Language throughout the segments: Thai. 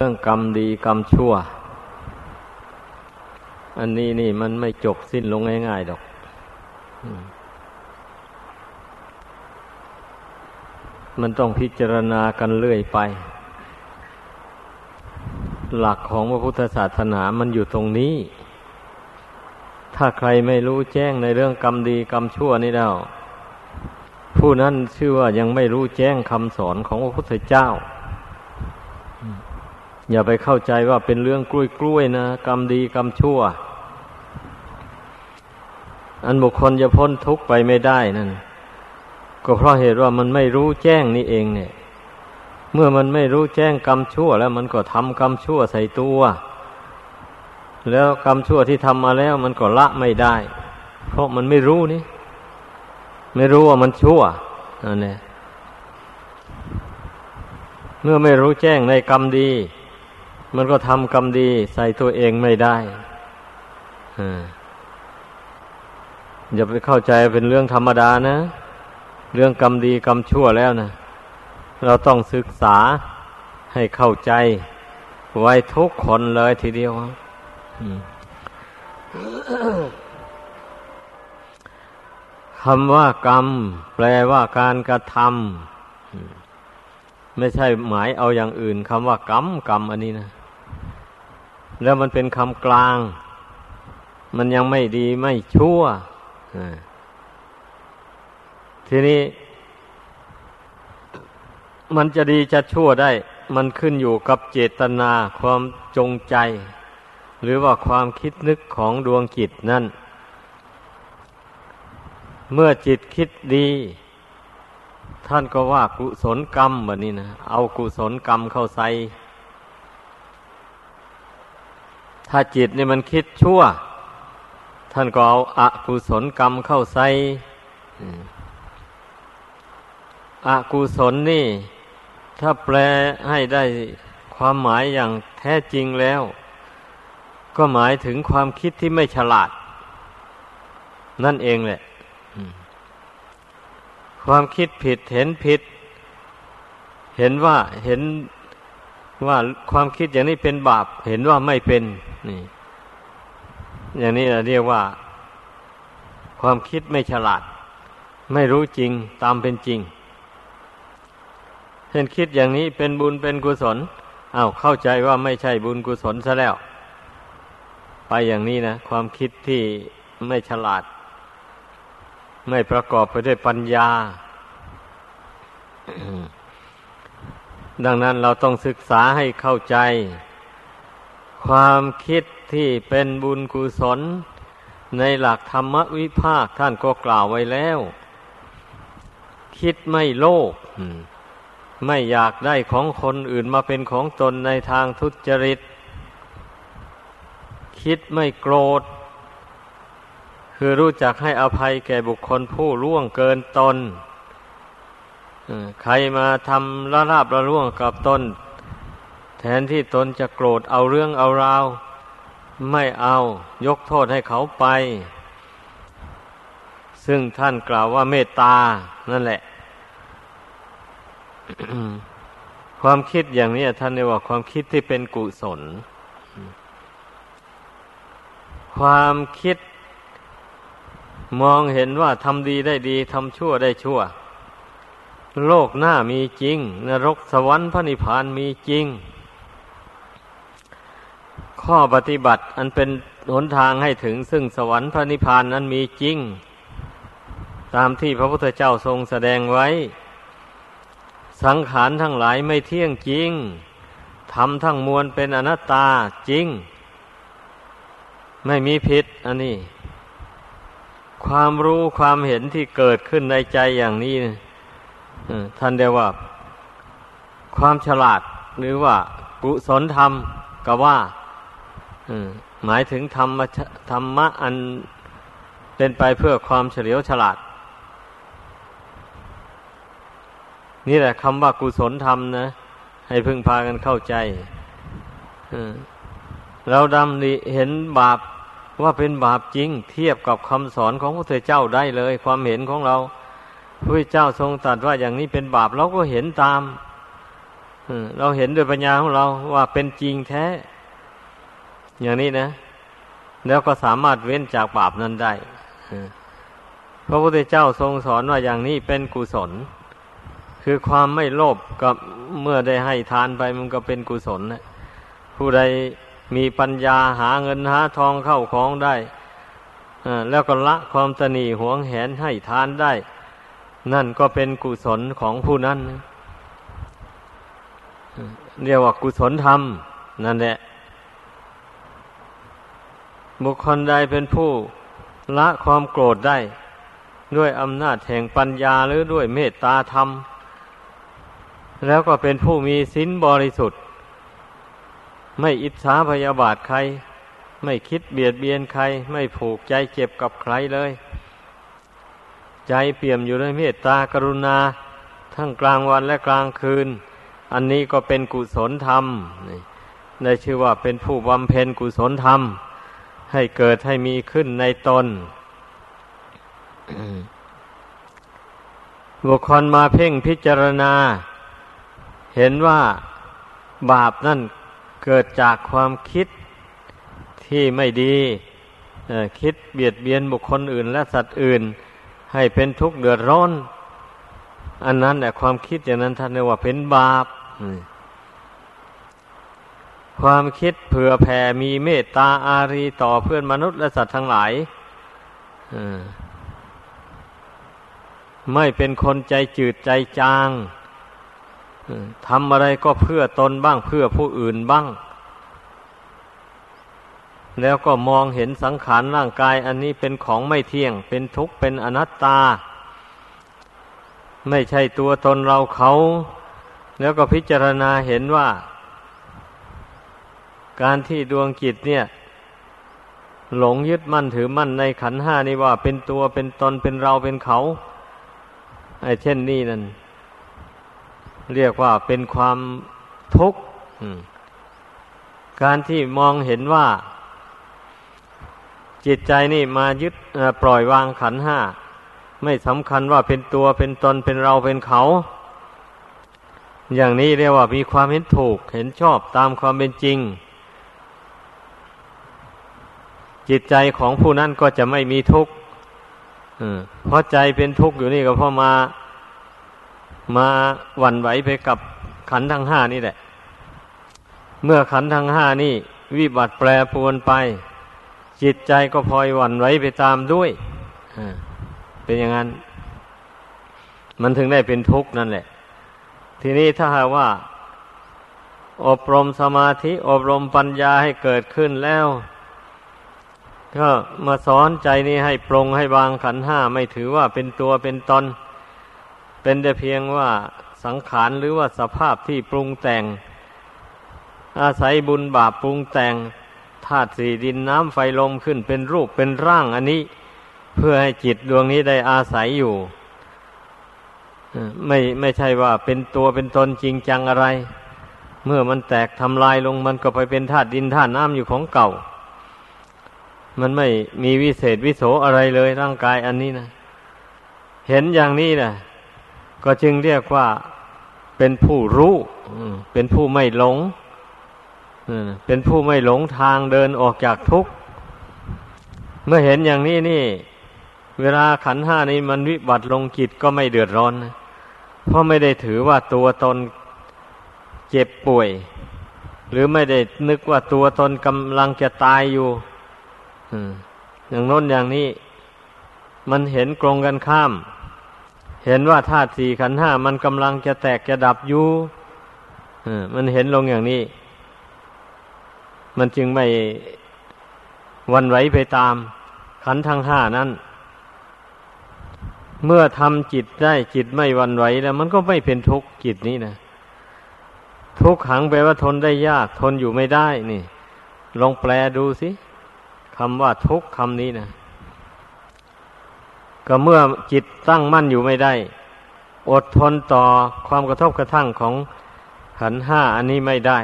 เรื่องกรรมดีกรรมชั่ว อันนี้นี่มันไม่จบสิ้นลงง่ายๆดอกมันต้องพิจารณากันเรื่อยไป หลักของพระพุทธศาสนามันอยู่ตรงนี้ ถ้าใครไม่รู้แจ้งในเรื่องกรรมดีกรรมชั่วนี่แล้ว ผู้นั้นชื่อว่ายังไม่รู้แจ้งคำสอนของพระพุทธเจ้า อย่าไปเข้าใจว่าเป็นเรื่องกล้วยกล้วยนะกรรมดีกรรมชั่ว อันบุคคลจะพ้นทุกข์ไปไม่ได้นั่นก็เพราะเหตุว่ามันไม่รู้แจ้งนี่เองเนี่ย เมื่อมันไม่รู้แจ้งกรรมชั่ว แล้วมันก็ทำกรรมชั่วใส่ตัว แล้วกรรมชั่วที่ทำมาแล้ว มันก็ละไม่ได้ เพราะมันไม่รู้นี่ ไม่รู้ว่ามันชั่วนั่นแหละเมื่อไม่รู้แจ้งในกรรมดี มันก็ทำกรรมดีใส่ตัวเองไม่ได้อย่าไปเข้าใจเป็นเรื่องธรรมดานะ เรื่องกรรมดีกรรมชั่วแล้วนะ เราต้องศึกษาให้เข้าใจ ไว้ทุกคนเลยทีเดียวคำว่ากรรม แปลว่าการกระทำไม่ใช่หมายเอาอย่างอื่นคำว่ากรรมกรรมอันนี้นะ แล้วมันเป็นคำกลาง มันยังไม่ดีไม่ชั่วทีนี้ มันจะดีจะชั่วได้ มันขึ้นอยู่กับเจตนาความจงใจ หรือว่าความคิดนึกของดวงจิตนั่น เมื่อจิตคิดดี ท่านก็ว่ากุศลกรรมแบบนี้นะ เอากุศลกรรมเข้าใส่ ถ้าจิตนี่มันคิดชั่ว ท่านก็เอาอากุศลกรรมเข้าใส่อากุศลนี่ ถ้าแปลให้ได้ความหมายอย่างแท้จริงแล้ว ก็หมายถึงความคิดที่ไม่ฉลาด นั่นเองแหละ ความคิดผิดเห็นผิด เห็นว่าเห็นว่าความคิดอย่างนี้เป็นบาป เห็นว่าไม่เป็น นี่ อย่างนี้เราเรียกว่า ความคิดไม่ฉลาด ไม่รู้จริงตามเป็นจริงเช่นคิดอย่างนี้เป็นบุญเป็นกุศลอา้าวเข้าใจว่าไม่ใช่บุญกุศลซะแล้ว ไปอย่างนี้นะความคิดที่ไม่ฉลาด ไม่ประกอบไปด้วยปัญญา ดังนั้นเราต้องศึกษาให้เข้าใจ ความคิดที่เป็นบุญกุศล ในหลักธรรมวิภาคท่านก็กล่าวไว้แล้ว คิดไม่โลภไม่อยากได้ของคนอื่นมาเป็นของตนในทางทุจริต คิดไม่โกรธ คือรู้จักให้อภัยแก่บุคคลผู้ล่วงเกินตนใครมาทำละลาบละล่วงกับตน แทนที่ตนจะโกรธเอาเรื่องเอาราว ไม่เอายกโทษให้เขาไป ซึ่งท่านกล่าวว่าเมตตา นั่นแหละ ความคิดอย่างนี้ท่านเรียกว่าความคิดที่เป็นกุศล ความคิดมองเห็นว่าทำดีได้ดีทำชั่วได้ชั่ว โลกหน้ามีจริง นรกสวรรค์พระนิพพานมีจริง ข้อปฏิบัติอันเป็นหนทางให้ถึงซึ่งสวรรค์พระนิพพานนั้นมีจริง ตามที่พระพุทธเจ้าทรงแสดงไว้ สังขารทั้งหลายไม่เที่ยงจริงทำทั้งมวลเป็นอนัตตาจริง ไม่มีผิดอันนี้ ความรู้ความเห็นที่เกิดขึ้นในใจอย่างนี้ท่านเรียกว่า ความฉลาดหรือว่ากุศลธรรมก็ว่า หมายถึงธรรมธรรมะอันเป็นไปเพื่อความเฉลียวฉลาด นี่แหละคำว่ากุศลธรรมนะ ให้พึ่งพากันเข้าใจเราดำดิเห็นบาปว่าเป็นบาปจริง เทียบกับคำสอนของพระเจ้าได้เลย ความเห็นของเราพระเจ้าทรงตรัสว่าอย่างนี้เป็นบาปเราก็เห็นตามเราเห็นด้วยปัญญาของเราว่าเป็นจริงแท้ อย่างนี้นะ แล้วก็สามารถเว้นจากบาปนั้นได้พระพุทธเจ้าทรงสอนว่าอย่างนี้เป็นกุศล คือความไม่โลภกับเมื่อได้ให้ทานไปมันก็เป็นกุศลนะผู้ใดมีปัญญาหาเงินหาทองเข้าของได้แล้วก็ละความตนีหวงแหนให้ทานได้ นั่นก็เป็นกุศลของผู้นั้นเรียกว่ากุศลธรรม นั่นแหละ บุคคลใดเป็นผู้ละความโกรธได้ ด้วยอำนาจแห่งปัญญาหรือด้วยเมตตาธรรม แล้วก็เป็นผู้มีศีลบริสุทธิ์ ไม่อิจฉาพยาบาทใคร ไม่คิดเบียดเบียนใคร ไม่ผูกใจเจ็บกับใครเลย ใจเปี่ยมอยู่ด้วยเมตตากรุณา ทั้งกลางวันและกลางคืน อันนี้ก็เป็นกุศลธรรมได้ชื่อว่าเป็นผู้บำเพ็ญกุศลธรรม ให้เกิดให้มีขึ้นในตน บุคคลมาเพ่งพิจารณา เห็นว่าบาปนั่นเกิดจากความคิดที่ไม่ดีคิดเบียดเบียนบุคคลอื่น และสัตว์อื่น ให้เป็นทุกข์เดือดร้อน อันนั้นแหละความคิดอย่างนั้นท่านเรียกว่าเป็นบาป ความคิดเผื่อแผ่มีเมตตาอารีต่อเพื่อนมนุษย์และสัตว์ทั้งหลายไม่เป็นคนใจจืดใจจางทำอะไรก็เพื่อตนบ้างเพื่อผู้อื่นบ้าง แล้วก็มองเห็นสังขารร่างกายอันนี้เป็นของไม่เที่ยง เป็นทุกข์เป็นอนัตตา ไม่ใช่ตัวตนเราเขา แล้วก็พิจารณาเห็นว่า การที่ดวงจิตเนี่ย หลงยึดมั่นถือมั่นในขันห้านี่ว่าเป็นตัวเป็นตนเป็นเราเป็นเขาไอ้เช่นนี้นั่นเรียกว่าเป็นความทุกข์การที่มองเห็นว่า จิตใจนี่มายึดปล่อยวางขันห้า ไม่สำคัญว่าเป็นตัวเป็นตนเป็นเราเป็นเขา อย่างนี้เรียกว่ามีความเห็นถูก เห็นชอบตามความเป็นจริง จิตใจของผู้นั้นก็จะไม่มีทุกข์เพราะใจเป็นทุกข์อยู่นี่ก็เพราะมา มาหวั่นไหวไปกับขันทั้งห้านี่แหละ เมื่อขันทั้งห้านี่ วิบัติแปรปวนไป จิตใจก็พลอยหวั่นไหวไปตามด้วยเป็นอย่างนั้น มันถึงได้เป็นทุกข์นั่นแหละ ทีนี้ถ้าหากว่า อบรมสมาธิ อบรมปัญญาให้เกิดขึ้นแล้ว ก็มาสอนใจนี้ให้ปรงให้วางขันห้าไม่ถือว่าเป็นตัวเป็นตน เป็นแต่เพียงว่าสังขารหรือว่าสภาพที่ปรุงแต่ง อาศัยบุญบาปปรุงแต่งธาตุสี่ดินน้ำไฟลมขึ้นเป็นรูปเป็นร่างอันนี้ เพื่อให้จิตดวงนี้ได้อาศัยอยู่ไม่ไม่ใช่ว่าเป็นตัวเป็นตนจริงจังอะไร เมื่อมันแตกทำลายลงมันก็ไปเป็นธาตุดินธาตุน้ำอยู่ของเก่า มันไม่มีวิเศษวิโสอะไรเลยร่างกายอันนี้นะเห็นอย่างนี้นะก็จึงเรียกว่าเป็นผู้รู้เป็นผู้ไม่หลงเป็นผู้ไม่หลงทางเดินออกจากทุกข์เมื่อเห็นอย่างนี้นี่ เวลาขันห้านี้มันวิบัติลงจิตก็ไม่เดือดร้อนนะเพราะไม่ได้ถือว่าตัวตนเจ็บป่วย หรือไม่ได้นึกว่าตัวตนกำลังจะตายอยู่ อย่างโน้นอย่างนี้ มันเห็นกรงกันข้าม เห็นว่าธาตุสี่ขันห้ามันกำลังจะแตกจะดับอยู่มันเห็นลงอย่างนี้ มันจึงไม่วันไหวไปตาม ขันทั้งห้านั้น เมื่อทำจิตได้จิตไม่วันไหวแล้ว มันก็ไม่เป็นทุกข์จิตนี้นะทุกขังแปลว่าทนได้ยาก ทนอยู่ไม่ได้นี่ ลองแปลดูสิ คำว่าทุกคำนี้นะก็เมื่อจิตตั้งมั่นอยู่ไม่ได้ อดทนต่อความกระทบกระทั่งของขันห้าอันนี้ไม่ได้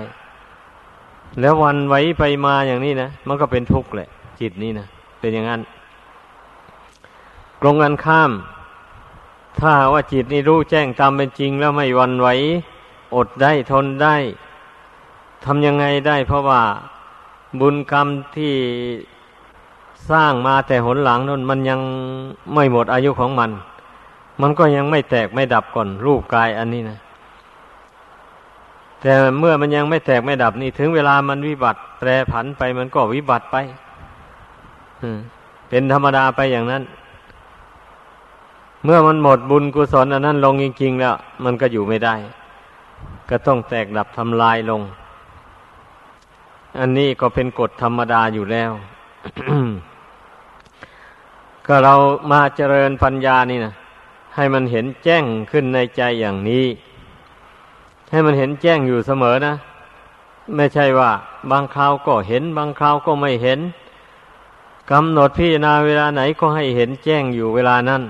แล้ววันไว้ไปมาอย่างนี้นะมันก็เป็นทุกข์แหละ จิตนี้นะเป็นอย่างนั้นตรงกันข้าม ถ้าว่าจิตนี้รู้แจ้งตามเป็นจริง แล้วไม่วันไหวอดได้ทนได้ทำยังไงได้ เพราะว่าบุญกรรมที่ สร้างมาแต่หนหลังนั้นมันยังไม่หมดอายุของมัน มันก็ยังไม่แตกไม่ดับก่อนรูปกายอันนี้นะ แต่เมื่อมันยังไม่แตกไม่ดับนี่ ถึงเวลามันวิบัติแปรผันไปมันก็วิบัติไปเป็นธรรมดาไปอย่างนั้น เมื่อมันหมดบุญกุศลอันนั้นลงจริงๆแล้ว มันก็อยู่ไม่ได้ ก็ต้องแตกดับทำลายลง อันนี้ก็เป็นกฎธรรมดาอยู่แล้ว ก็เรามาเจริญปัญญานี่นะให้มันเห็นแจ้งขึ้นในใจอย่างนี้ ให้มันเห็นแจ้งอยู่เสมอนะ ไม่ใช่ว่า บางคราวก็เห็น บางคราวก็ไม่เห็นกำหนดพิจารณาเวลาไหนก็ให้เห็นแจ้งอยู่เวลานั้น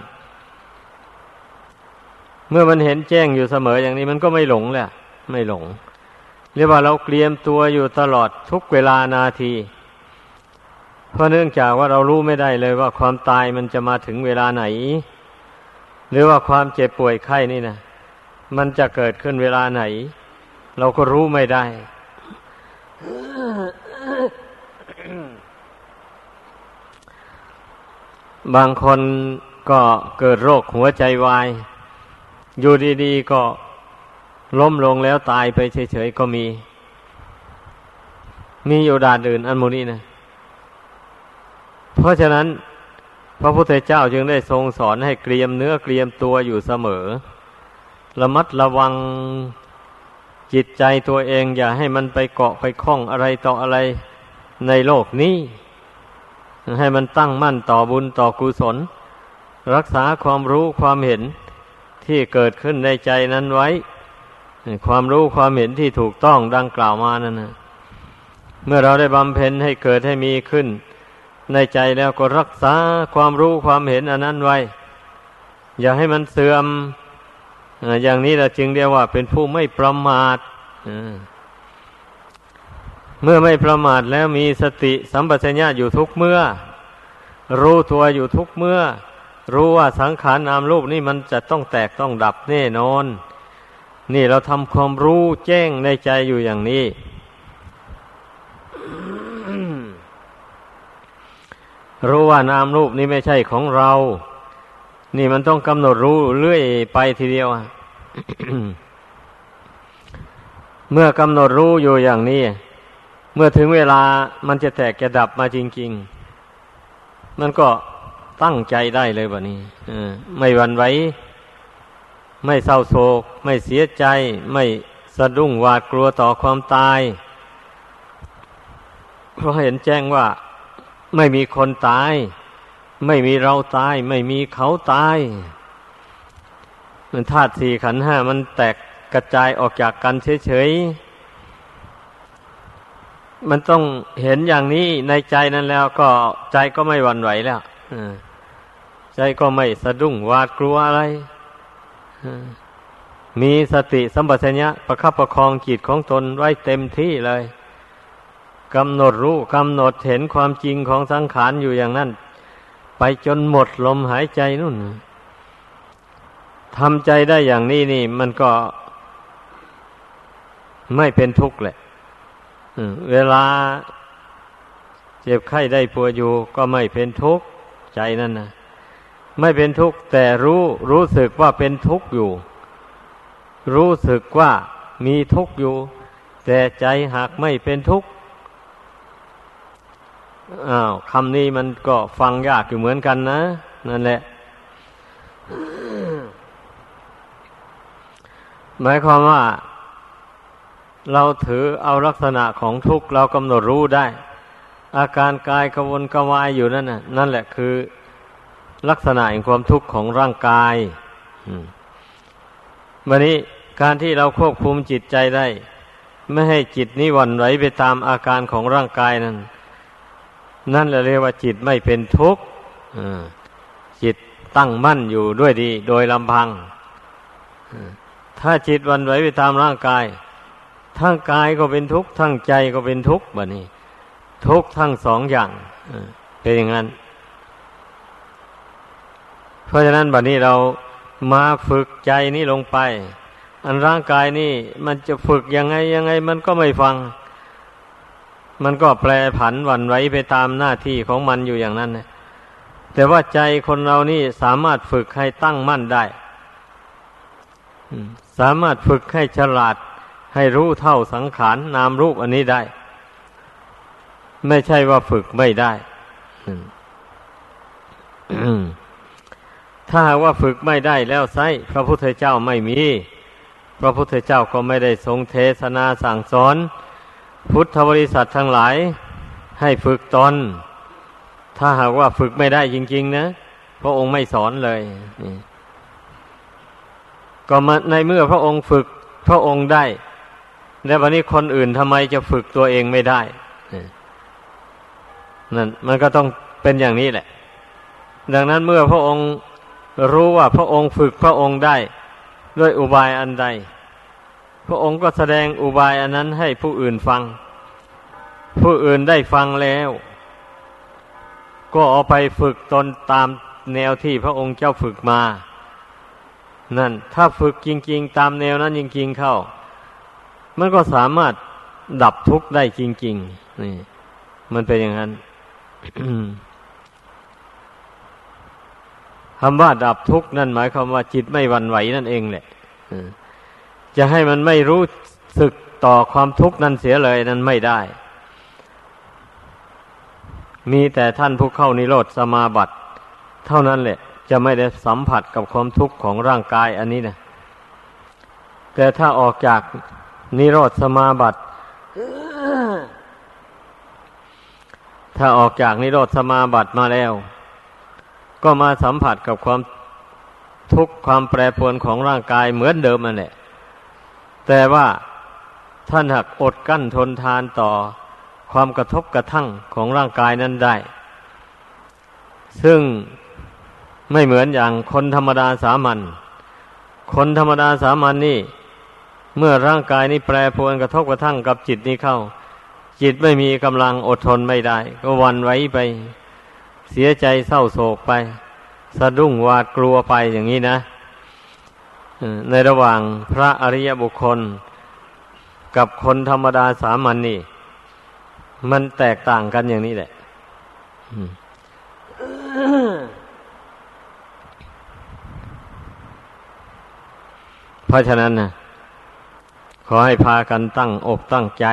เมื่อมันเห็นแจ้งอยู่เสมออย่างนี้มันก็ไม่หลงแหละ ไม่หลง เรียกว่าเราเตรียมตัวอยู่ตลอดทุกเวลานาที เพราะเนื่องจากว่าเรารู้ไม่ได้เลยว่าความตายมันจะมาถึงเวลาไหน หรือว่าความเจ็บป่วยไข้นี่นะมันจะเกิดขึ้นเวลาไหน เราก็รู้ไม่ได้ บางคนก็เกิดโรคหัวใจวาย อยู่ดีๆก็ล้มลงแล้วตายไปเฉยๆก็มี มีอยู่ดานอื่นอันโมนี้นะ เพราะฉะนั้น พระพุทธเจ้าจึงได้ทรงสอนให้เกรียมเนื้อเกรียมตัวอยู่เสมอ ระมัดระวังจิตใจตัวเองอย่าให้มันไปเกาะไปคล้องอะไรต่ออะไรในโลกนี้ ให้มันตั้งมั่นต่อบุญต่อกุศล รักษาความรู้ความเห็นที่เกิดขึ้นในใจนั้นไว้ ความรู้ความเห็นที่ถูกต้องดังกล่าวมานั่นนะเมื่อเราได้บำเพ็ญให้เกิดให้มีขึ้น ในใจแล้วก็รักษาความรู้ความเห็นอันนั้นไว้ อย่าให้มันเสื่อมอย่างนี้เราจึงเรียกว่าเป็นผู้ไม่ประมาทเมื่อไม่ประมาทแล้วมีสติสัมปชัญญะอยู่ทุกเมื่อ รู้ตัวอยู่ทุกเมื่อ รู้ว่าสังขารนามรูปนี่มันจะต้องแตกต้องดับแน่นอน นี่เราทำความรู้แจ้งในใจอยู่อย่างนี้ รู้ว่านามรูปนี้ไม่ใช่ของเรา นี่มันต้องกำหนดรู้เรื่อยไปทีเดียวเมื่อกำหนดรู้อยู่อย่างนี้ เมื่อถึงเวลามันจะแตกจะดับมาจริง ๆ มันก็ตั้งใจได้เลยแบบนี้ไม่หวั่นไหวไม่เศร้าโศก ไม่เสียใจ ไม่สะดุ้งหวาดกลัวต่อความตาย เพราะเห็นแจ้งว่า ไม่มีคนตาย ไม่มีเราตาย ไม่มีเขาตายมันธาตุสี่ขันห้ามันแตกกระจายออกจากกันเฉยๆ มันต้องเห็นอย่างนี้ในใจนั้นแล้วก็ใจก็ไม่หวั่นไหวแล้วใจก็ไม่สะดุ้งหวาดกลัวอะไร มีสติสัมปชัญญะประคับประคองจิตของตนไว้เต็มที่เลย กำหนดรู้กำหนดเห็นความจริงของสังขารอยู่อย่างนั้น ไปจนหมดลมหายใจนู่นทำใจได้อย่างนี้นี่ มันก็ไม่เป็นทุกข์แหละเวลาเจ็บไข้ได้ป่วยอยู่ ก็ไม่เป็นทุกข์ใจนั่นนะไม่เป็นทุกข์แต่รู้รู้สึกว่าเป็นทุกข์อยู่ รู้สึกว่ามีทุกข์อยู่ แต่ใจหากไม่เป็นทุกข์ อ้าวคำนี้มันก็ฟังยากอยู่เหมือนกันนะนั่นแหละ หมายความว่า เราถือเอาลักษณะของทุกข์เรากำหนดรู้ได้ อาการกายกวนกวายอยู่นั่นน่ะ นั่นแหละคือ ลักษณะแห่งความทุกข์ของร่างกายวันนี้การที่เราควบคุมจิตใจได้ ไม่ให้จิตนี้วันไหวไปตามอาการของร่างกายนั้น นั่นเรียกว่าจิตไม่เป็นทุกข์จิตตั้งมั่นอยู่ด้วยดี โดยลำพัง ถ้าจิตวันไหวไปตามร่างกาย ทั้งกายก็เป็นทุกข์ ทั้งใจก็เป็นทุกข์แบบนี้ ทุกข์ทั้งสองอย่างเป็นอย่างนั้น เพราะฉะนั้นบัดนี้เรามาฝึกใจนี้ลงไป อันร่างกายนี่มันจะฝึกยังไงยังไง มันก็ไม่ฟัง มันก็แปรผันหวั่นไหวไปตามหน้าที่ของมันอยู่อย่างนั้นนะแต่ว่าใจคนเรานี่สามารถฝึกให้ตั้งมั่นได้ สามารถฝึกให้ฉลาดให้รู้เท่าสังขารนามรูปอันนี้ได้ ไม่ใช่ว่าฝึกไม่ได้ ถ้าว่าฝึกไม่ได้แล้วไซพระพุทธเจ้าไม่มี พระพุทธเจ้าก็ไม่ได้ทรงเทศนาสั่งสอน พุทธบริษัททั้งหลาย ให้ฝึกตน ถ้าหากว่าฝึกไม่ได้จริง ๆ นะพระองค์ไม่สอนเลยก็มาในเมื่อพระองค์ฝึกพระองค์ได้ แล้ววันนี้คนอื่นทำไมจะฝึกตัวเองไม่ได้นั่นมันก็ต้องเป็นอย่างนี้แหละ ดังนั้นเมื่อพระองค์รู้ว่าพระองค์ฝึกพระองค์ได้ ด้วยอุบายอันใด พระองค์ก็แสดงอุบายอันนั้นให้ผู้อื่นฟัง ผู้อื่นได้ฟังแล้ว ก็เอาไปฝึกตนตามแนวที่พระองค์เจ้าฝึกมา นั่น ถ้าฝึกจริง ๆ ตามแนวนั้นจริง ๆเข้า มันก็สามารถดับทุกข์ได้จริง ๆ นี่ มันเป็นอย่างนั้นคำว่าดับทุกข์นั่นหมายความว่าจิตไม่หวั่นไหวนั่นเองแหละ จะให้มันไม่รู้สึกต่อความทุกข์นั้นเสียเลยนั้นไม่ได้ มีแต่ท่านผู้เข้านิโรธสมาบัติ เท่านั้นแหละ จะไม่ได้สัมผัสกับความทุกข์ของร่างกายอันนี้นะแต่ถ้าออกจากนิโรธสมาบัติ ถ้าออกจากนิโรธสมาบัติมาแล้ว ก็มาสัมผัสกับความทุกข์ความแปรปรวนของร่างกายเหมือนเดิมนั่นแหละ แต่ว่าท่านหักอดกั้นทนทานต่อความกระทบกระทั่งของร่างกายนั้นได้ ซึ่งไม่เหมือนอย่างคนธรรมดาสามัญ คนธรรมดาสามัญนนี่ เมื่อร่างกายนี้แปรปรวนกระทบกระทั่งกับจิตนี้เข้า จิตไม่มีกำลังอดทนไม่ได้ ก็วันไว้ไป เสียใจเศร้าโศกไป สะดุ้งหวาดกลัวไปอย่างนี้นะ ในระหว่างพระอริยบุคคล กับคนธรรมดาสามัญนนี่ มันแตกต่างกันอย่างนี้แหละเพราะฉะนั้นนะขอให้พากันตั้งอกตั้งใจ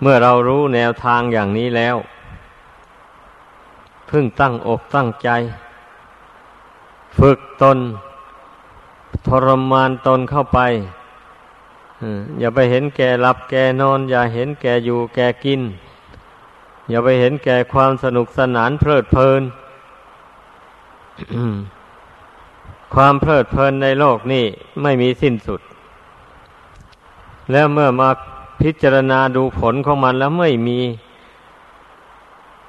เมื่อเรารู้แนวทางอย่างนี้แล้ว พึ่งตั้งอกตั้งใจ ฝึกตน ทรมานตนเข้าไปอย่าไปเห็นแก่หลับแก่นอน อย่าเห็นแก่อยู่แก่กิน อย่าไปเห็นแก่ความสนุกสนานเพลิดเพลิน ความเพลิดเพลินในโลกนี่ไม่มีสิ้นสุด แล้วเมื่อมาพิจารณาดูผลของมันแล้วไม่มี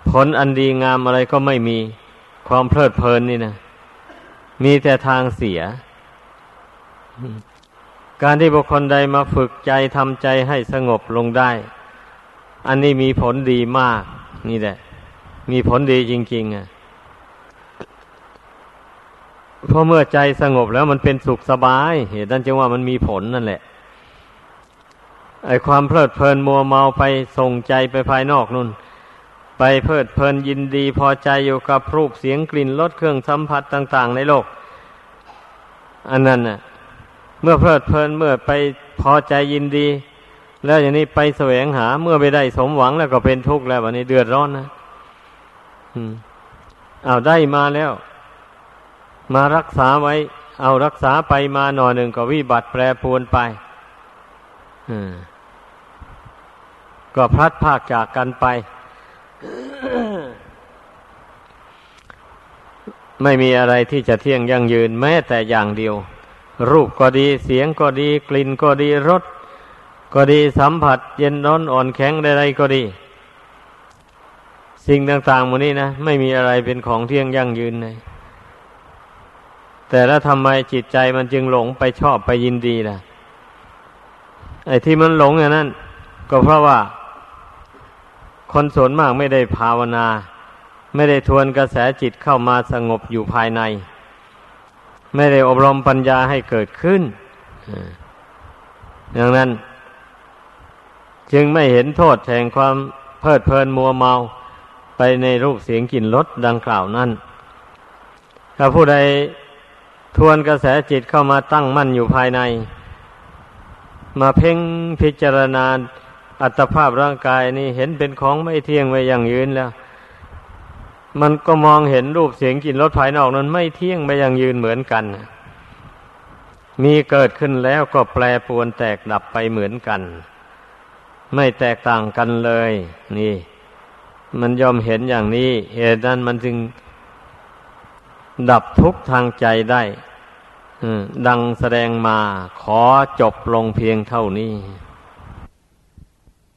ผลอันดีงามอะไรก็ไม่มีความเพลิดเพลินนี่นะมีแต่ทางเสีย การที่บุคคลใดมาฝึกใจทำใจให้สงบลงได้ อันนี้มีผลดีมาก นี่แหละ มีผลดีจริง ๆ อะเพราะเมื่อใจสงบแล้วมันเป็นสุขสบาย เหตุนั้นจึงว่ามันมีผลนั่นแหละไอความเพลิดเพลินมัวเมาไปส่งใจไปภายนอกนุ่น ไปเพลิดเพลินยินดีพอใจอยู่กับรูปเสียงกลิ่นรสเครื่องสัมผัสต่าง ๆ ในโลก อันนั้นน่ะ เมื่อเพลิดเพลินเมื่อไปพอใจยินดี แล้วอย่างนี้ไปแสวงหาเมื่อไปได้สมหวังแล้วก็เป็นทุกข์แล้ววันนี้เดือดร้อนนะอืมเอาได้มาแล้ว มารักษาไว้ เอารักษาไปมาหน่อยหนึ่งก็วิบัติแปรปรวนไปก็พลัดพากจากกันไป ไม่มีอะไรที่จะเที่ยงยั่งยืนแม้แต่อย่างเดียว รูปก็ดีเสียงก็ดีกลิ่นก็ดีรสก็ดีสัมผัส เย็นร้อนอ่อนแข็งใดๆก็ดี สิ่งต่างๆหมดนี้นะไม่มีอะไรเป็นของเที่ยงยั่งยืนเลยแต่แล้วทำไมจิตใจมันจึงหลงไปชอบไปยินดีล่ะ ไอ้ที่มันหลงอย่างนั้น ก็เพราะว่า คนส่วนมากไม่ได้ภาวนา ไม่ได้ทวนกระแสจิตเข้ามาสงบอยู่ภายใน ไม่ได้อบรมปัญญาให้เกิดขึ้นดังนั้น จึงไม่เห็นโทษแห่งความเพลิดเพลินมัวเมาไปในรูปเสียงกลิ่นรสดังกล่าวนั้น ถ้าผู้ใดทวนกระแสจิตเข้ามาตั้งมั่นอยู่ภายใน มาเพ่งพิจารณาอัตภาพร่างกายนี่เห็นเป็นของไม่เที่ยงไว้อย่างยืนแล้ว มันก็มองเห็นรูปเสียงกลิ่นรสภายนอกนั้น ไม่เที่ยงไม่อย่างยืนเหมือนกัน มีเกิดขึ้นแล้วก็แปรปรวนแตกดับไปเหมือนกัน ไม่แตกต่างกันเลย นี่ มันยอมเห็นอย่างนี้เหตุนั้นมันจึงดับทุกทางใจได้ดังแสดงมาขอจบลงเพียงเท่านี้